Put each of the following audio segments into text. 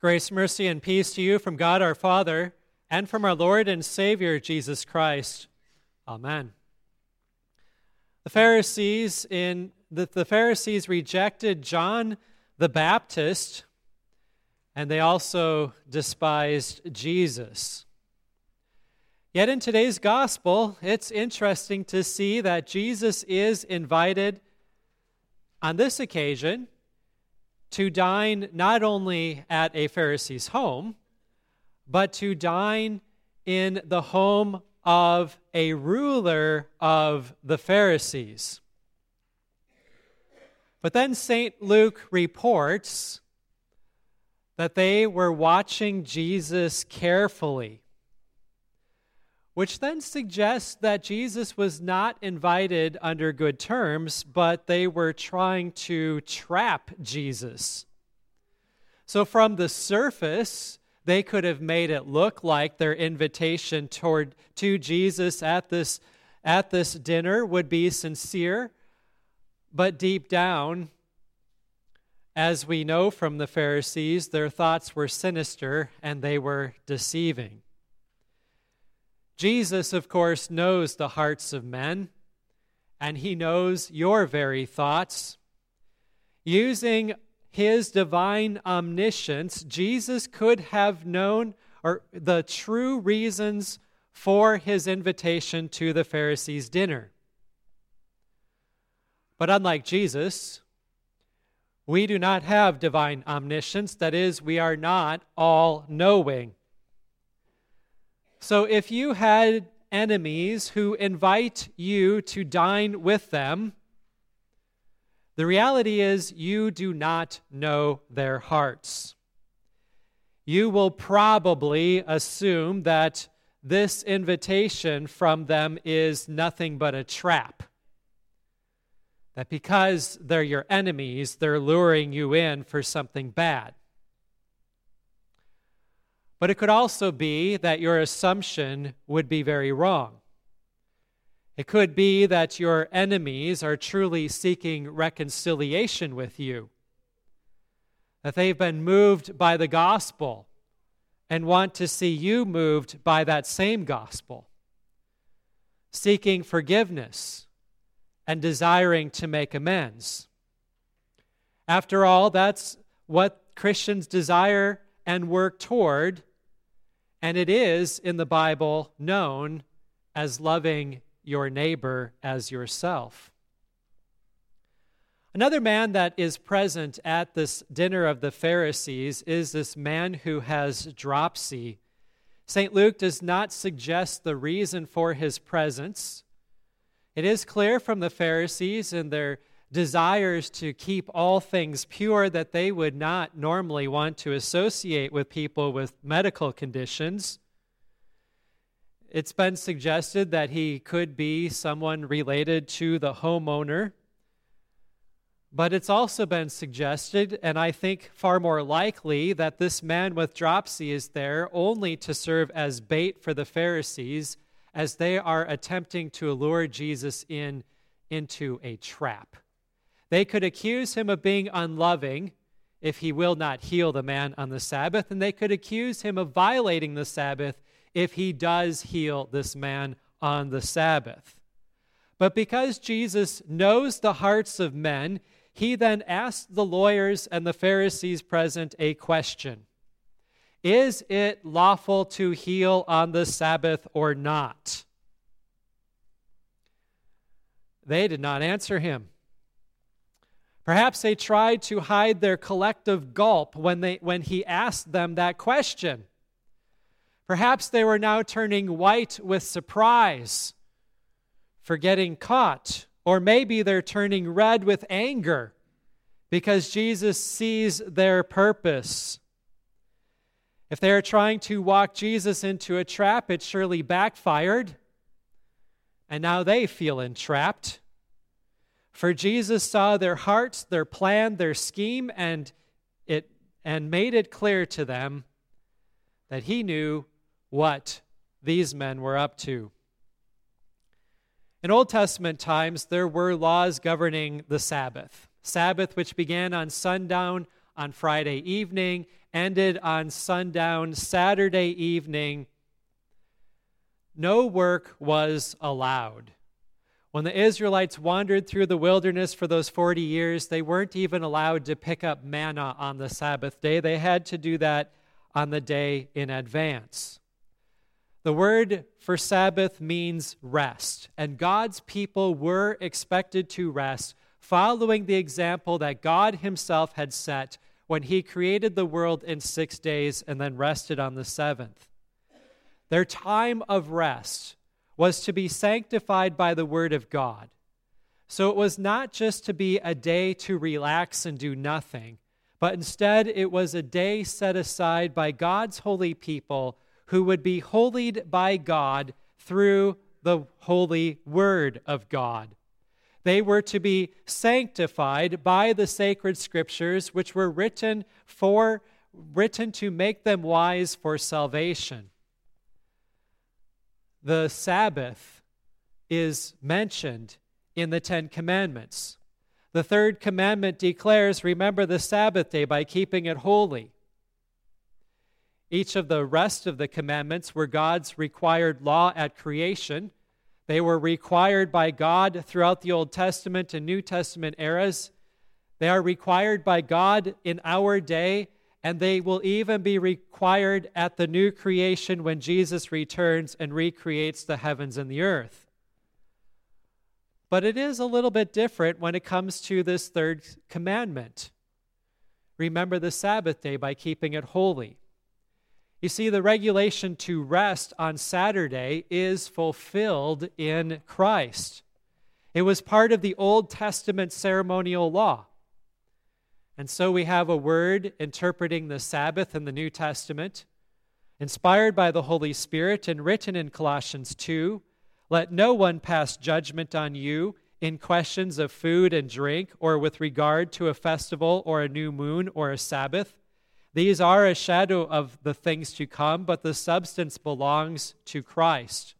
Grace, mercy, and peace to you from God our Father and from our Lord and Savior Jesus Christ. Amen. The Pharisees in the, the Pharisees rejected John the Baptist and they also despised Jesus. Yet in today's gospel, it's interesting to see that Jesus is invited on this occasion to dine not only at a Pharisee's home, but to dine in the home of a ruler of the Pharisees. But then St. Luke reports that they were watching Jesus carefully, which then suggests that Jesus was not invited under good terms, but they were trying to trap Jesus. So, from the surface, they could have made it look like their invitation toward to Jesus at this at this dinner would be sincere, but deep down, as we know from the Pharisees, their thoughts were sinister and they were deceiving. Jesus, of course, knows the hearts of men, and he knows your very thoughts. Using his divine omniscience, Jesus could have known or the true reasons for his invitation to the Pharisees' dinner. But unlike Jesus, we do not have divine omniscience. That is, we are not all knowing. So if you had enemies who invite you to dine with them, the reality is, you do not know their hearts. You will probably assume that this invitation from them is nothing but a trap. That because they're your enemies, they're luring you in for something bad. But it could also be that your assumption would be very wrong. It could be that your enemies are truly seeking reconciliation with you, that they've been moved by the gospel and want to see you moved by that same gospel, seeking forgiveness and desiring to make amends. After all, that's what Christians desire and work toward, and it is in the Bible known as loving your neighbor as yourself. Another man that is present at this dinner of the Pharisees is this man who has dropsy. St. Luke does not suggest the reason for his presence. It is clear from the Pharisees and their desires to keep all things pure that they would not normally want to associate with people with medical conditions. It's been suggested that he could be someone related to the homeowner. But it's also been suggested, and I think far more likely, that this man with dropsy is there only to serve as bait for the Pharisees as they are attempting to lure Jesus in into a trap. They could accuse him of being unloving if he will not heal the man on the Sabbath, and they could accuse him of violating the Sabbath if he does heal this man on the Sabbath. But because Jesus knows the hearts of men, he then asked the lawyers and the Pharisees present a question Is it lawful to heal on the Sabbath or not? They did not answer him. Perhaps they tried to hide their collective gulp when, they, when he asked them that question. Perhaps they were now turning white with surprise for getting caught. Or maybe they're turning red with anger because Jesus sees their purpose. If they are trying to walk Jesus into a trap, it surely backfired. And now they feel entrapped. For Jesus saw their hearts, their plan, their scheme, and it and made it clear to them that he knew what these men were up to. In Old Testament times, there were laws governing the Sabbath. Sabbath, which began on sundown on Friday evening, ended on sundown Saturday evening. No work was allowed. When the Israelites wandered through the wilderness for those 40 years, they weren't even allowed to pick up manna on the Sabbath day. They had to do that on the day in advance. The word for Sabbath means rest, and God's people were expected to rest, following the example that God Himself had set when He created the world in six days and then rested on the seventh. Their time of rest was to be sanctified by the Word of God. So it was not just to be a day to relax and do nothing, but instead it was a day set aside by God's holy people who would be holied by God through the holy word of God. They were to be sanctified by the sacred scriptures which were written for written to make them wise for salvation. The Sabbath is mentioned in the 10 commandments. The third commandment declares, Remember the Sabbath day by keeping it holy. Each of the rest of the commandments were God's required law at creation. They were required by God throughout the Old Testament and New Testament eras. They are required by God in our day, and they will even be required at the new creation when Jesus returns and recreates the heavens and the earth. But it is a little bit different when it comes to this third commandment. Remember the Sabbath day by keeping it holy. You see, the regulation to rest on Saturday is fulfilled in Christ. It was part of the Old Testament ceremonial law. And so we have a word interpreting the Sabbath in the New Testament, inspired by the Holy Spirit and written in Colossians 2. Let no one pass judgment on you in questions of food and drink, or with regard to a festival, or a new moon, or a Sabbath these are a shadow of the things to come, but the substance belongs to Christ.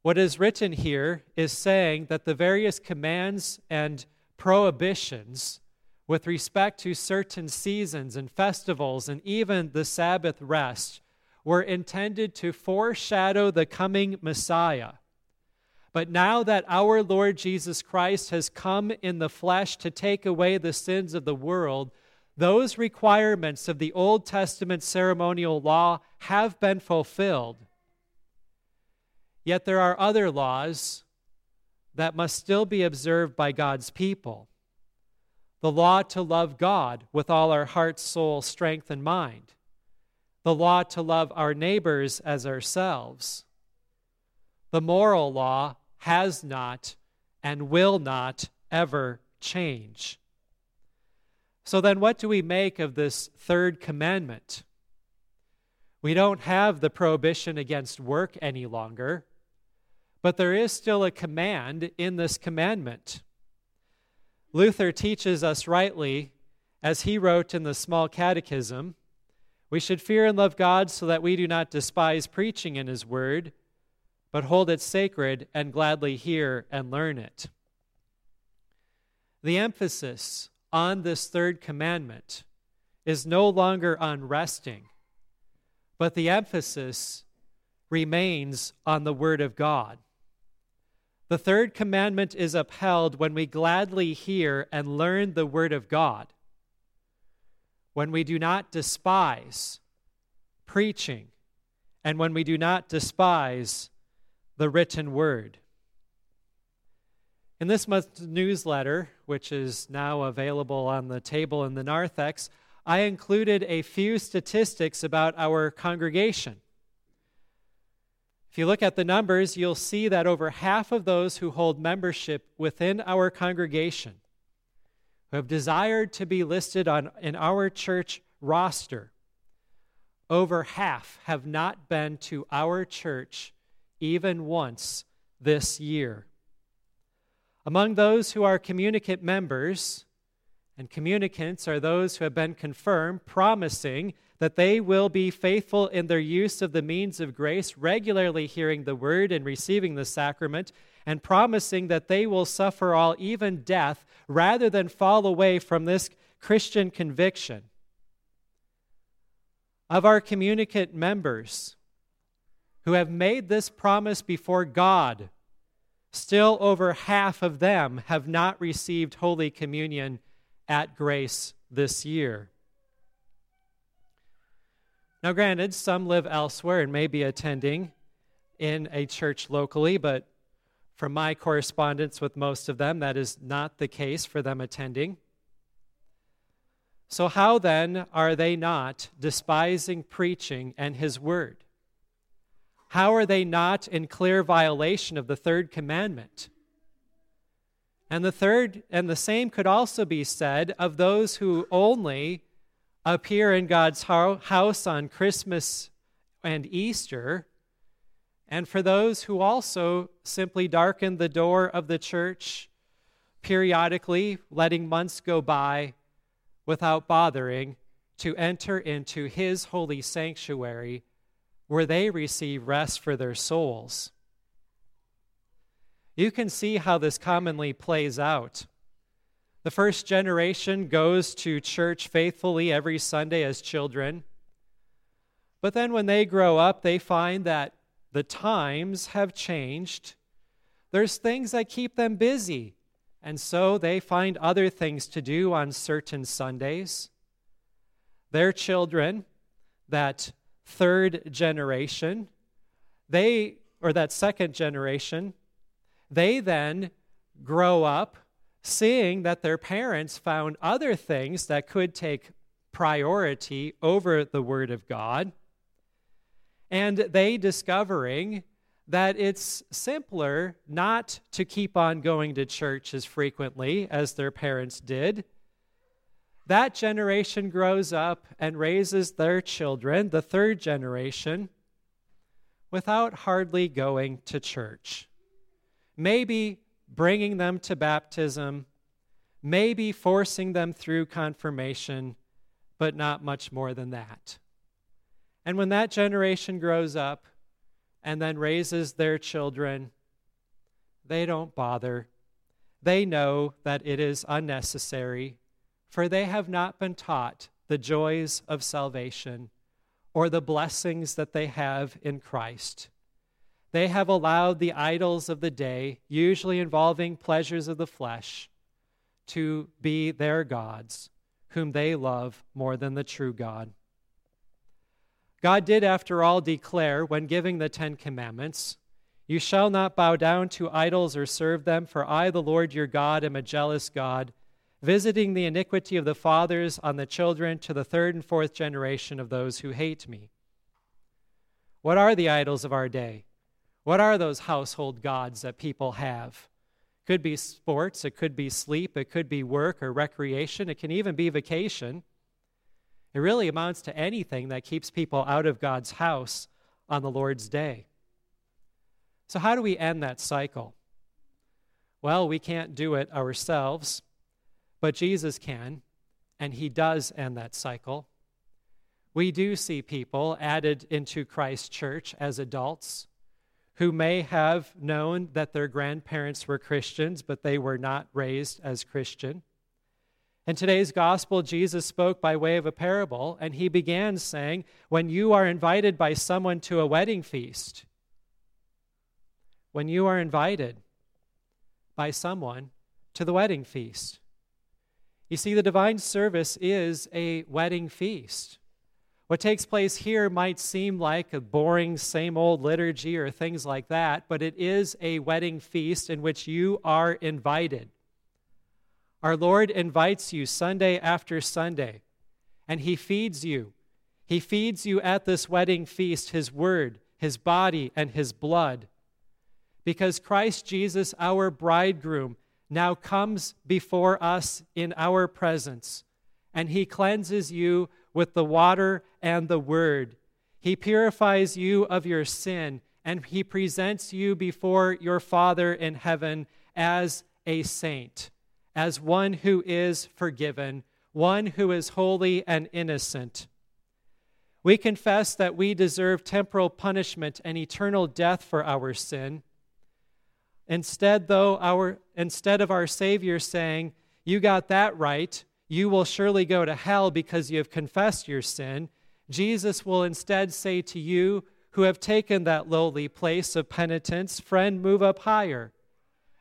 What is written here is saying that the various commands and prohibitions with respect to certain seasons and festivals and even the Sabbath rest were intended to foreshadow the coming Messiah but now that our Lord Jesus Christ has come in the flesh to take away the sins of the world, those requirements of the Old Testament ceremonial law have been fulfilled. Yet there are other laws that must still be observed by God's people. The law to love God with all our heart, soul, strength, and mind. The law to love our neighbors as ourselves the moral law has not and will not ever change. So then, what do we make of this third commandment? We don't have the prohibition against work any longer, but there is still a command in this commandment. Luther teaches us rightly, as he wrote in the Small Catechism, we should fear and love God so that we do not despise preaching in his word but hold it sacred and gladly hear and learn it. The emphasis on this third commandment is no longer on resting, but the emphasis remains on the Word of God. The third commandment is upheld when we gladly hear and learn the Word of God, when we do not despise preaching, and when we do not despise the written word. In this month's newsletter, which is now available on the table in the narthex, I included a few statistics about our congregation. If you look at the numbers, you'll see that over half of those who hold membership within our congregation, who have desired to be listed on, in our church roster, over half have not been to our church even once this year. Among those who are communicant members, and communicants are those who have been confirmed, promising that they will be faithful in their use of the means of grace, regularly hearing the word and receiving the sacrament, and promising that they will suffer all, even death, rather than fall away from this Christian conviction. Of our communicant members who have made this promise before God, still over half of them have not received Holy Communion at grace this year. Now, granted, some live elsewhere and may be attending in a church locally, but from my correspondence with most of them, that is not the case for them attending. So, how then are they not despising preaching and His Word? How are they not in clear violation of the third commandment? And the third, and the same could also be said of those who only appear in God's house on Christmas and Easter, and for those who also simply darken the door of the church periodically, letting months go by without bothering to enter into His holy sanctuary where they receive rest for their souls. You can see how this commonly plays out. The first generation goes to church faithfully every Sunday as children. But then when they grow up, they find that the times have changed. There's things that keep them busy. And so they find other things to do on certain Sundays. Their children, that third generation, they, or that second generation, they then grow up seeing that their parents found other things that could take priority over the Word of God, and they discovering that it's simpler not to keep on going to church as frequently as their parents did. That generation grows up and raises their children, the third generation, without hardly going to church maybe bringing them to baptism, maybe forcing them through confirmation, but not much more than that. And when that generation grows up and then raises their children, they don't bother. They know that it is unnecessary, for they have not been taught the joys of salvation or the blessings that they have in Christ. They have allowed the idols of the day, usually involving pleasures of the flesh, to be their gods, whom they love more than the true God. God did, after all, declare when giving the Ten Commandments, You shall not bow down to idols or serve them, for I, the Lord your God, am a jealous God, visiting the iniquity of the fathers on the children to the third and fourth generation of those who hate me. What are the idols of our day? What are those household gods that people have? Could be sports, it could be sleep, it could be work or recreation, it can even be vacation. It really amounts to anything that keeps people out of God's house on the Lord's day. So, how do we end that cycle? Well, we can't do it ourselves, but Jesus can, and He does end that cycle. We do see people added into Christ's church as adults who may have known that their grandparents were Christians, but they were not raised as Christian. In today's gospel, Jesus spoke by way of a parable, and he began saying, When you are invited by someone to a wedding feast, when you are invited by someone to the wedding feast. You see, the divine service is a wedding feast. What takes place here might seem like a boring, same old liturgy or things like that, but it is a wedding feast in which you are invited. Our Lord invites you Sunday after Sunday, and He feeds you. He feeds you at this wedding feast His Word, His body, and His blood. Because Christ Jesus, our bridegroom, now comes before us in our presence, and He cleanses you with the water and the word. He purifies you of your sin, and he presents you before your Father in heaven as a saint, as one who is forgiven, one who is holy and innocent. We confess that we deserve temporal punishment and eternal death for our sin. Instead, though, our, instead of our Savior saying, You got that right, you will surely go to hell because you have confessed your sin, Jesus will instead say to you, who have taken that lowly place of penitence, Friend, move up higher.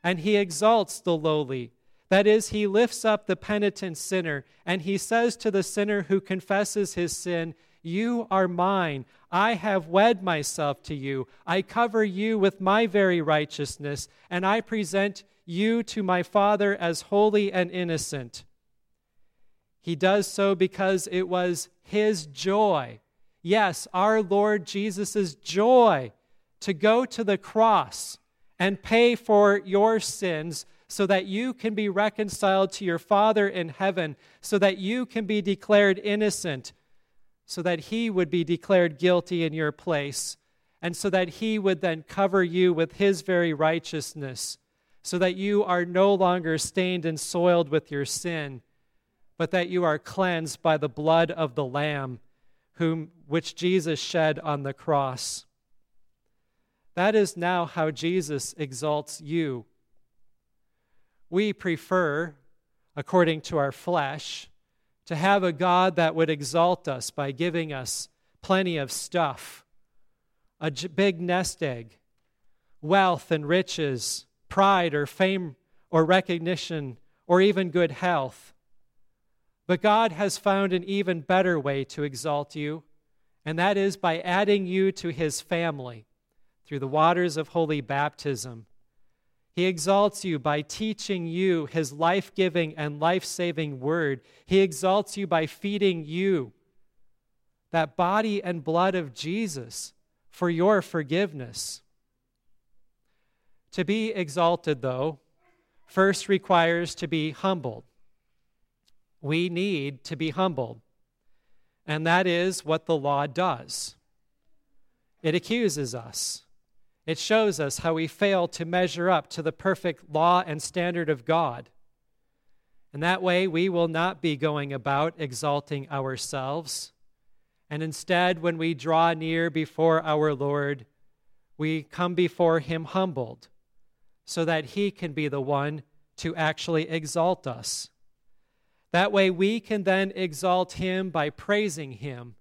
And he exalts the lowly. That is, he lifts up the penitent sinner, and he says to the sinner who confesses his sin, You are mine. I have wed myself to you. I cover you with my very righteousness, and I present you to my Father as holy and innocent. He does so because it was his joy. Yes, our Lord Jesus' joy to go to the cross and pay for your sins so that you can be reconciled to your Father in heaven, so that you can be declared innocent, so that he would be declared guilty in your place, and so that he would then cover you with his very righteousness, so that you are no longer stained and soiled with your sin, but that you are cleansed by the blood of the Lamb, whom, which Jesus shed on the cross. That is now how Jesus exalts you. We prefer, according to our flesh, to have a God that would exalt us by giving us plenty of stuff, a big nest egg, wealth and riches, pride or fame or recognition, or even good health. But God has found an even better way to exalt you, and that is by adding you to his family through the waters of holy baptism. He exalts you by teaching you his life giving and life saving word. He exalts you by feeding you that body and blood of Jesus for your forgiveness. To be exalted, though, first requires to be humbled we need to be humbled. And that is what the law does it accuses us. It shows us how we fail to measure up to the perfect law and standard of God. And that way, we will not be going about exalting ourselves. And instead, when we draw near before our Lord, we come before Him humbled, so that He can be the one to actually exalt us. That way, we can then exalt Him by praising Him,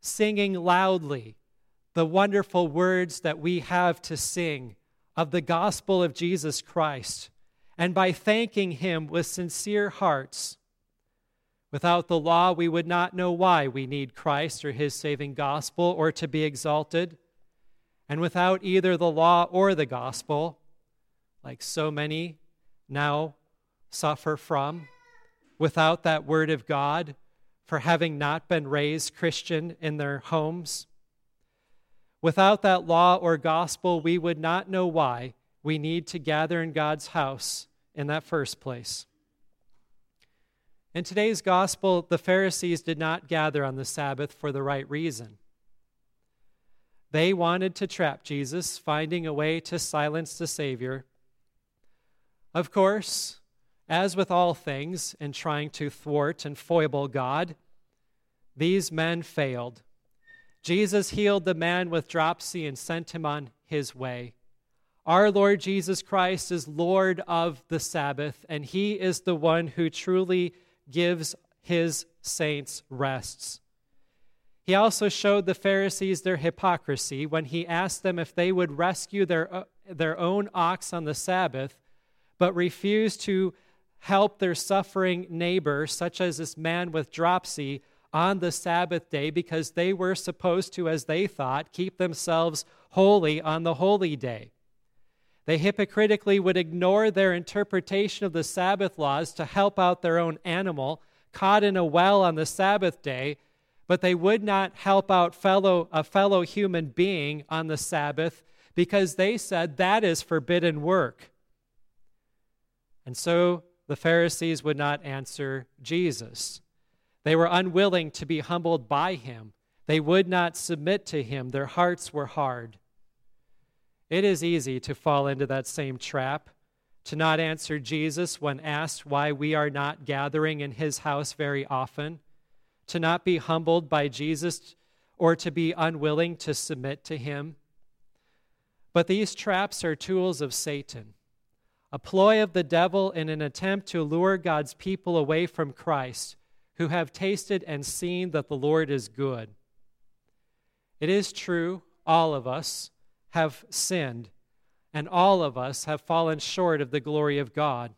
singing loudly the wonderful words that we have to sing of the gospel of Jesus Christ, and by thanking Him with sincere hearts. Without the law, we would not know why we need Christ or His saving gospel or to be exalted. And without either the law or the gospel, like so many now suffer from, without that word of God for having not been raised Christian in their homes. Without that law or gospel, we would not know why we need to gather in God's house in that first place. In today's gospel, the Pharisees did not gather on the Sabbath for the right reason. They wanted to trap Jesus, finding a way to silence the Savior. Of course, as with all things in trying to thwart and foible God, these men failed. Jesus healed the man with dropsy and sent him on his way. Our Lord Jesus Christ is Lord of the Sabbath, and he is the one who truly gives his saints rests. He also showed the Pharisees their hypocrisy when he asked them if they would rescue their, uh, their own ox on the Sabbath, but refused to help their suffering neighbor, such as this man with dropsy, on the Sabbath day because they were supposed to, as they thought, keep themselves holy on the holy day. They hypocritically would ignore their interpretation of the Sabbath laws to help out their own animal caught in a well on the Sabbath day, but they would not help out fellow, a fellow human being on the Sabbath because they said that is forbidden work. And so the Pharisees would not answer Jesus. They were unwilling to be humbled by him. They would not submit to him. Their hearts were hard. It is easy to fall into that same trap, to not answer Jesus when asked why we are not gathering in his house very often, to not be humbled by Jesus or to be unwilling to submit to Him. But these traps are tools of Satan, a ploy of the devil in an attempt to lure God's people away from Christ, who have tasted and seen that the Lord is good. It is true, all of us have sinned, and all of us have fallen short of the glory of God.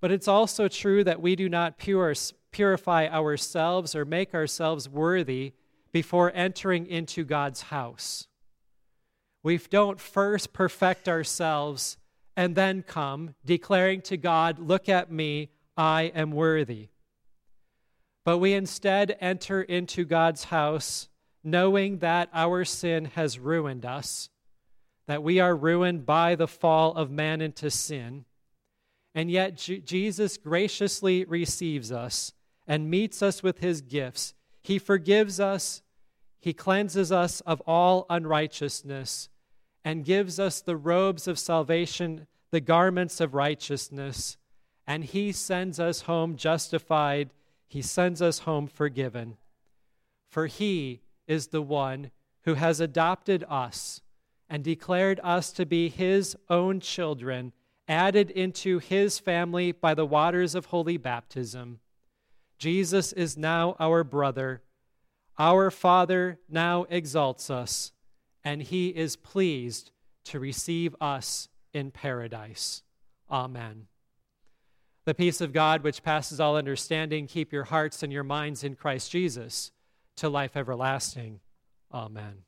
But it's also true that we do not purify ourselves or make ourselves worthy before entering into God's house. We don't first perfect ourselves and then come declaring to God, Look at me, I am worthy. But we instead enter into God's house knowing that our sin has ruined us, that we are ruined by the fall of man into sin. And yet, J- Jesus graciously receives us and meets us with his gifts. He forgives us, he cleanses us of all unrighteousness, and gives us the robes of salvation, the garments of righteousness. And he sends us home justified, he sends us home forgiven. For he is the one who has adopted us and declared us to be his own children, added into his family by the waters of holy baptism. Jesus is now our brother. Our Father now exalts us, and he is pleased to receive us in paradise. Amen. The peace of God, which passes all understanding, keep your hearts and your minds in Christ Jesus to life everlasting. Amen.